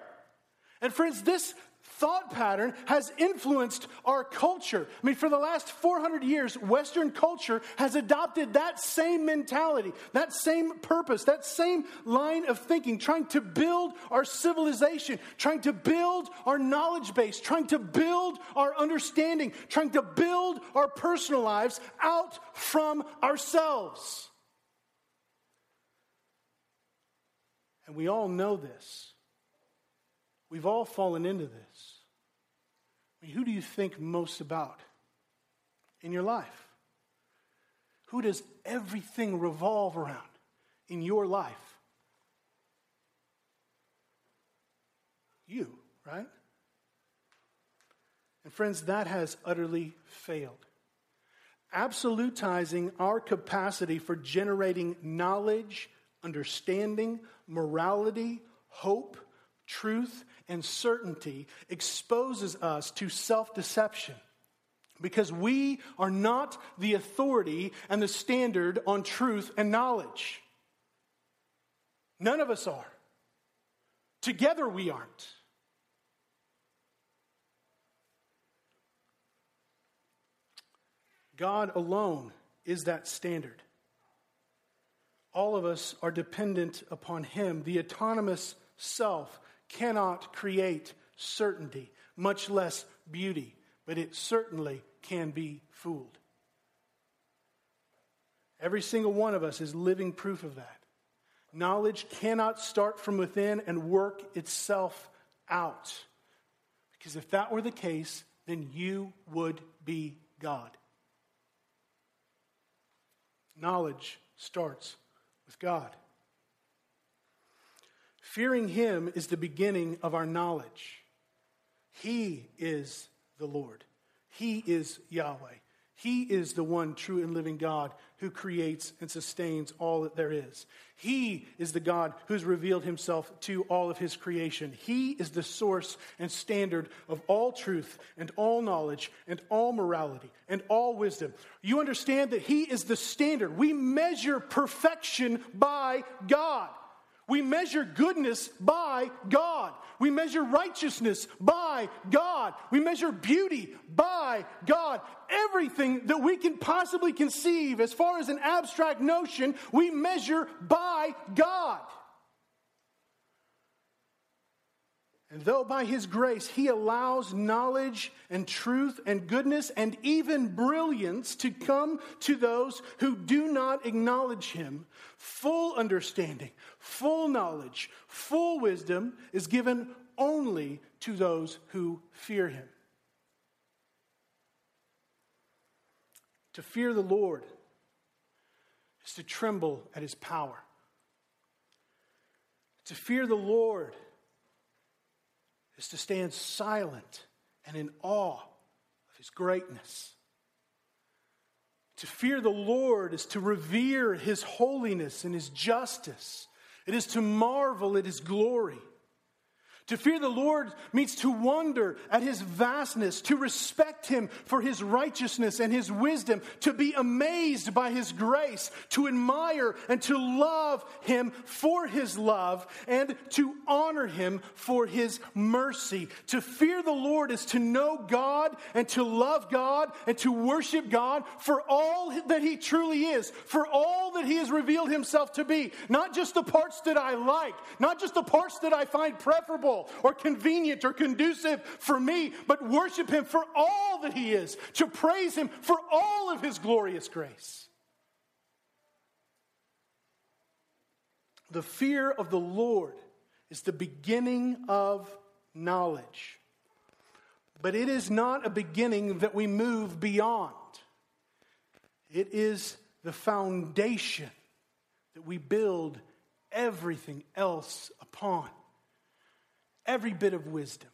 And friends, this thought pattern has influenced our culture. I mean, for the last 400 years, Western culture has adopted that same mentality, that same purpose, that same line of thinking, trying to build our civilization, trying to build our knowledge base, trying to build our understanding, trying to build our personal lives out from ourselves. And we all know this. We've all fallen into this. I mean, who do you think most about in your life? Who does everything revolve around in your life? You, right? And friends, that has utterly failed. Absolutizing our capacity for generating knowledge, understanding, morality, hope, truth, and certainty exposes us to self deception because we are not the authority and the standard on truth and knowledge. None of us are. Together we aren't. God alone is that standard. All of us are dependent upon Him, the autonomous self cannot create certainty, much less beauty, but it certainly can be fooled. Every single one of us is living proof of that. Knowledge cannot start from within and work itself out. Because if that were the case, then you would be God. Knowledge starts with God. Fearing Him is the beginning of our knowledge. He is the Lord, He is Yahweh. He is the one true and living God who creates and sustains all that there is. He is the God who's revealed himself to all of his creation. He is the source and standard of all truth and all knowledge and all morality and all wisdom. You understand that he is the standard. We measure perfection by God. We measure goodness by God. We measure righteousness by God. We measure beauty by God. Everything that we can possibly conceive as far as an abstract notion, we measure by God. And though by his grace he allows knowledge and truth and goodness and even brilliance to come to those who do not acknowledge him, full understanding, full knowledge, full wisdom is given only to those who fear him. To fear the Lord is to tremble at his power. To fear the Lord is to stand silent and in awe of his greatness. To fear the Lord is to revere his holiness and his justice. It is to marvel at his glory. To fear the Lord means to wonder at his vastness, to respect him for his righteousness and his wisdom, to be amazed by his grace, to admire and to love him for his love, and to honor him for his mercy. To fear the Lord is to know God and to love God and to worship God for all that he truly is, for all that he has revealed himself to be. Not just the parts that I like, not just the parts that I find preferable or convenient or conducive for me, but worship Him for all that He is, to praise Him for all of His glorious grace. The fear of the Lord is the beginning of knowledge. But it is not a beginning that we move beyond. It is the foundation that we build everything else upon every bit of wisdom,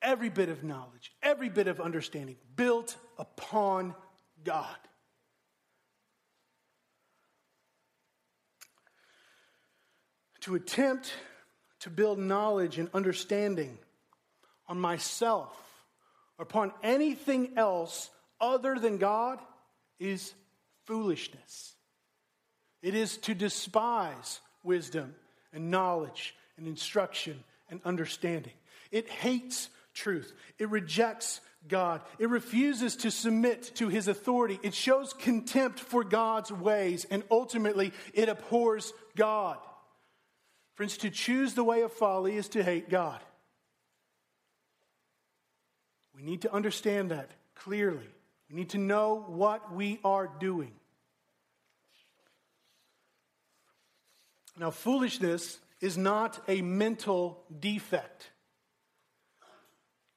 every bit of knowledge, every bit of understanding built upon God. To attempt to build knowledge and understanding on myself or upon anything else other than God is foolishness. It is to despise wisdom and knowledge and instruction and understanding. It hates truth. It rejects God. It refuses to submit to his authority. It shows contempt for God's ways, and ultimately, it abhors God. Friends, to choose the way of folly is to hate God. We need to understand that clearly. We need to know what we are doing. Now, foolishness is not a mental defect.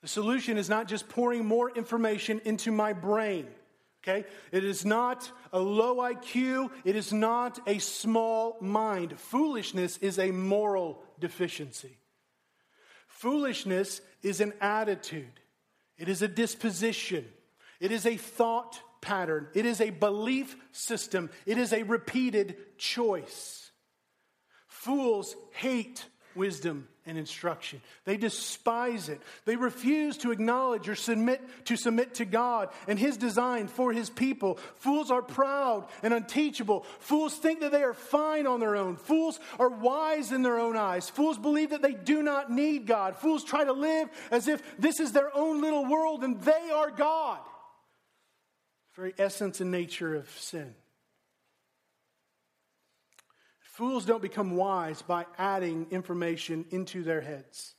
The solution is not just pouring more information into my brain. Okay? It is not a low IQ. It is not a small mind. Foolishness is a moral deficiency. Foolishness is an attitude, it is a disposition, it is a thought pattern, it is a belief system, it is a repeated choice. Fools hate wisdom and instruction. They despise it. They refuse to acknowledge or submit to submit to God and his design for his people. Fools are proud and unteachable. Fools think that they are fine on their own. Fools are wise in their own eyes. Fools believe that they do not need God. Fools try to live as if this is their own little world and they are God. Very essence and nature of sin. Fools don't become wise by adding information into their heads.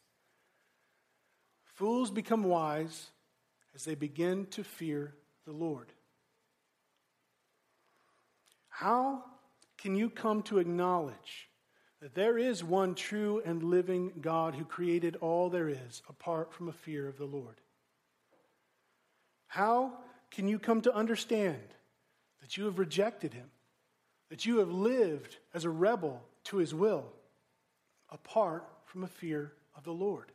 Fools become wise as they begin to fear the Lord. How can you come to acknowledge that there is one true and living God who created all there is apart from a fear of the Lord? How can you come to understand that you have rejected him? That you have lived as a rebel to his will apart from a fear of the Lord?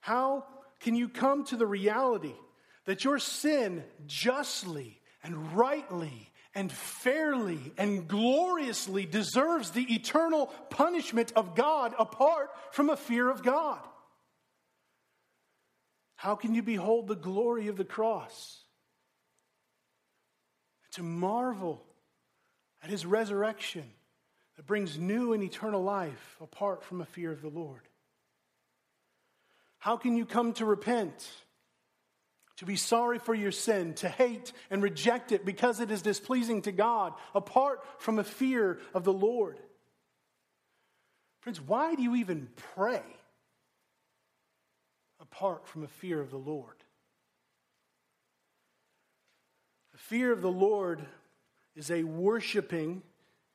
How can you come to the reality that your sin justly and rightly and fairly and gloriously deserves the eternal punishment of God apart from a fear of God? How can you behold the glory of the cross? To marvel at his resurrection that brings new and eternal life apart from a fear of the Lord? How can you come to repent, to be sorry for your sin, to hate and reject it because it is displeasing to God apart from a fear of the Lord? Friends, why do you even pray? apart from a fear of the Lord. The fear of the Lord is a worshiping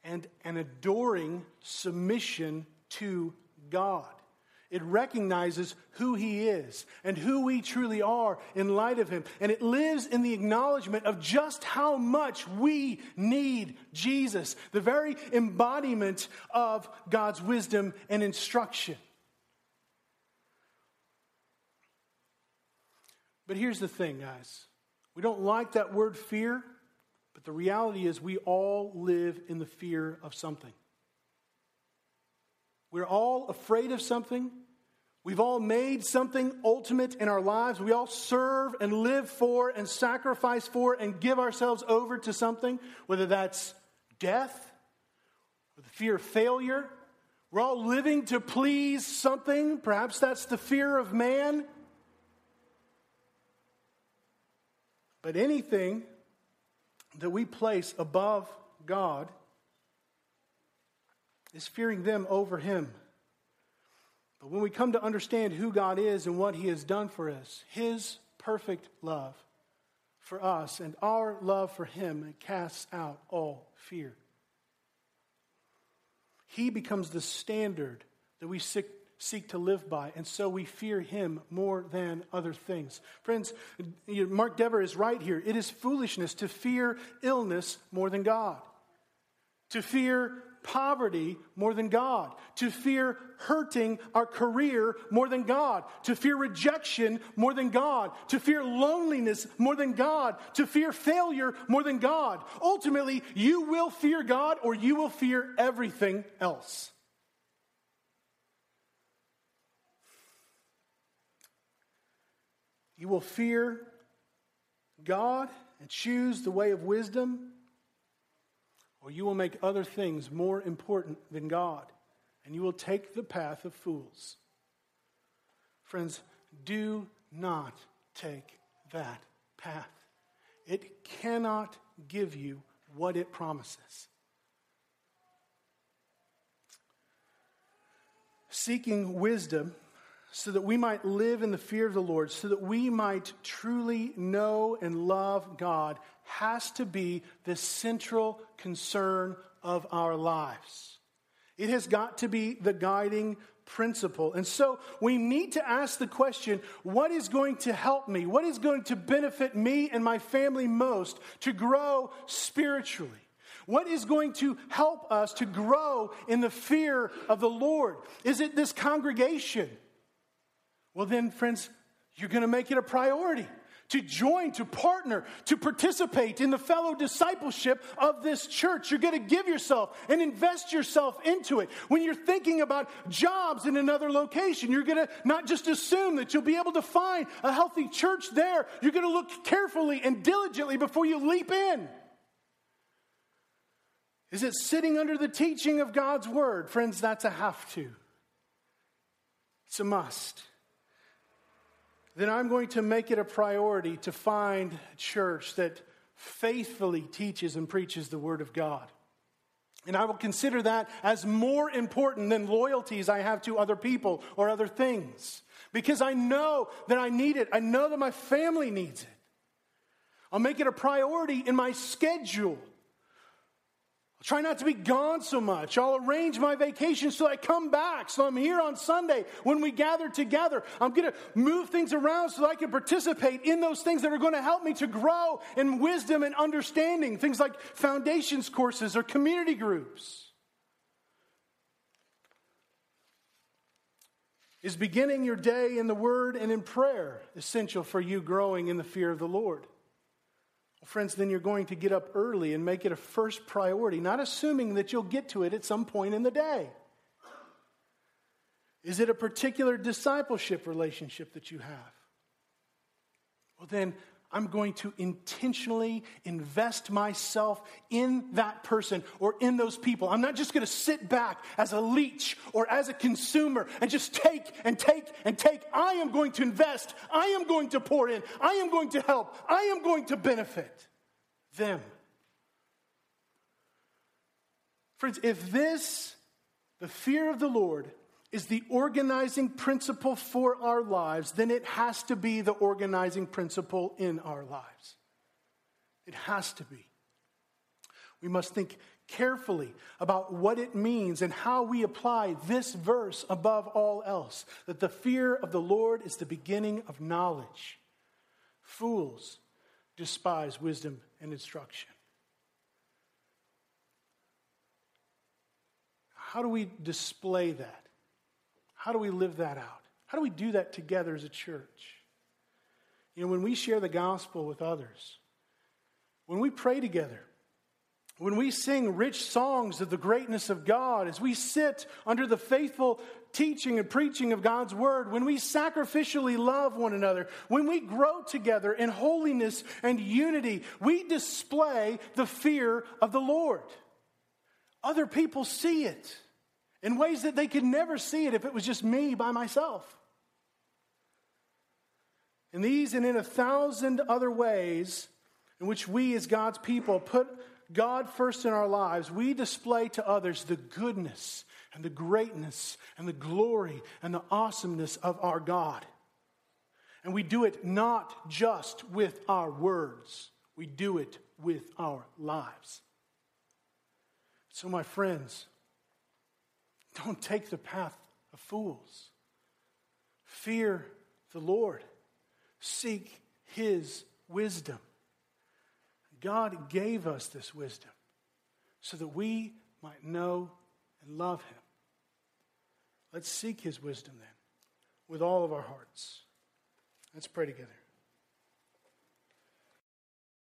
and an adoring submission to God. It recognizes who He is and who we truly are in light of Him. And it lives in the acknowledgement of just how much we need Jesus, the very embodiment of God's wisdom and instruction. But here's the thing, guys. We don't like that word fear, but the reality is we all live in the fear of something. We're all afraid of something. We've all made something ultimate in our lives. We all serve and live for and sacrifice for and give ourselves over to something, whether that's death or the fear of failure. We're all living to please something. Perhaps that's the fear of man. But anything that we place above God is fearing them over Him. But when we come to understand who God is and what He has done for us, His perfect love for us and our love for Him, casts out all fear. He becomes the standard that we seek, seek to live by, and so we fear Him more than other things. Friends, Mark Dever is right here. It is foolishness to fear illness more than God, to fear poverty more than God, to fear hurting our career more than God, to fear rejection more than God, to fear loneliness more than God, to fear failure more than God. Ultimately, you will fear God or you will fear everything else. You will fear God and choose the way of wisdom or you will make other things more important than God, and you will take the path of fools. Friends, do not take that path. It cannot give you what it promises. Seeking wisdom so that we might live in the fear of the Lord, so that we might truly know and love God, has to be the central concern of our lives. It has got to be the guiding principle. And so we need to ask the question what is going to help me? What is going to benefit me and my family most to grow spiritually? What is going to help us to grow in the fear of the Lord? Is it this congregation? Well, then, friends, you're going to make it a priority to join, to partner, to participate in the fellow discipleship of this church. You're going to give yourself and invest yourself into it. When you're thinking about jobs in another location, you're going to not just assume that you'll be able to find a healthy church there. You're going to look carefully and diligently before you leap in. Is it sitting under the teaching of God's word? Friends, that's a have to. It's a must then I'm going to make it a priority to find a church that faithfully teaches and preaches the Word of God. And I will consider that as more important than loyalties I have to other people or other things. Because I know that I need it. I know that my family needs it. I'll make it a priority in my schedule Try not to be gone so much. I'll arrange my vacation so I come back. So I'm here on Sunday when we gather together. I'm going to move things around so I can participate in those things that are going to help me to grow in wisdom and understanding. Things like foundations courses or community groups. Is beginning your day in the Word and in prayer essential for you growing in the fear of the Lord? Friends, then you're going to get up early and make it a first priority, not assuming that you'll get to it at some point in the day. Is it a particular discipleship relationship that you have? Well, then I'm going to intentionally invest myself in that person or in those people. I'm not just going to sit back as a leech or as a consumer and just take and take and take. I am going to invest. I am going to pour in. I am going to help. I am going to benefit them. Friends, if this, the fear of the Lord, is the organizing principle for our lives, then it has to be the organizing principle in our lives. It has to be. We must think carefully about what it means and how we apply this verse above all else that the fear of the Lord is the beginning of knowledge. Fools despise wisdom and instruction. How do we display that? How do we live that out? How do we do that together as a church? You know, when we share the gospel with others, when we pray together, when we sing rich songs of the greatness of God, as we sit under the faithful teaching and preaching of God's word, when we sacrificially love one another, when we grow together in holiness and unity, we display the fear of the Lord. Other people see it in ways that they could never see it if it was just me by myself. In these and in a thousand other ways in which we as God's people put God first in our lives, we display to others the goodness and the greatness and the glory and the awesomeness of our God. And we do it not just with our words, we do it with our lives. So, my friends, don't take the path of fools. Fear the Lord, seek his wisdom. God gave us this wisdom so that we might know and love Him. Let's seek His wisdom then with all of our hearts. Let's pray together.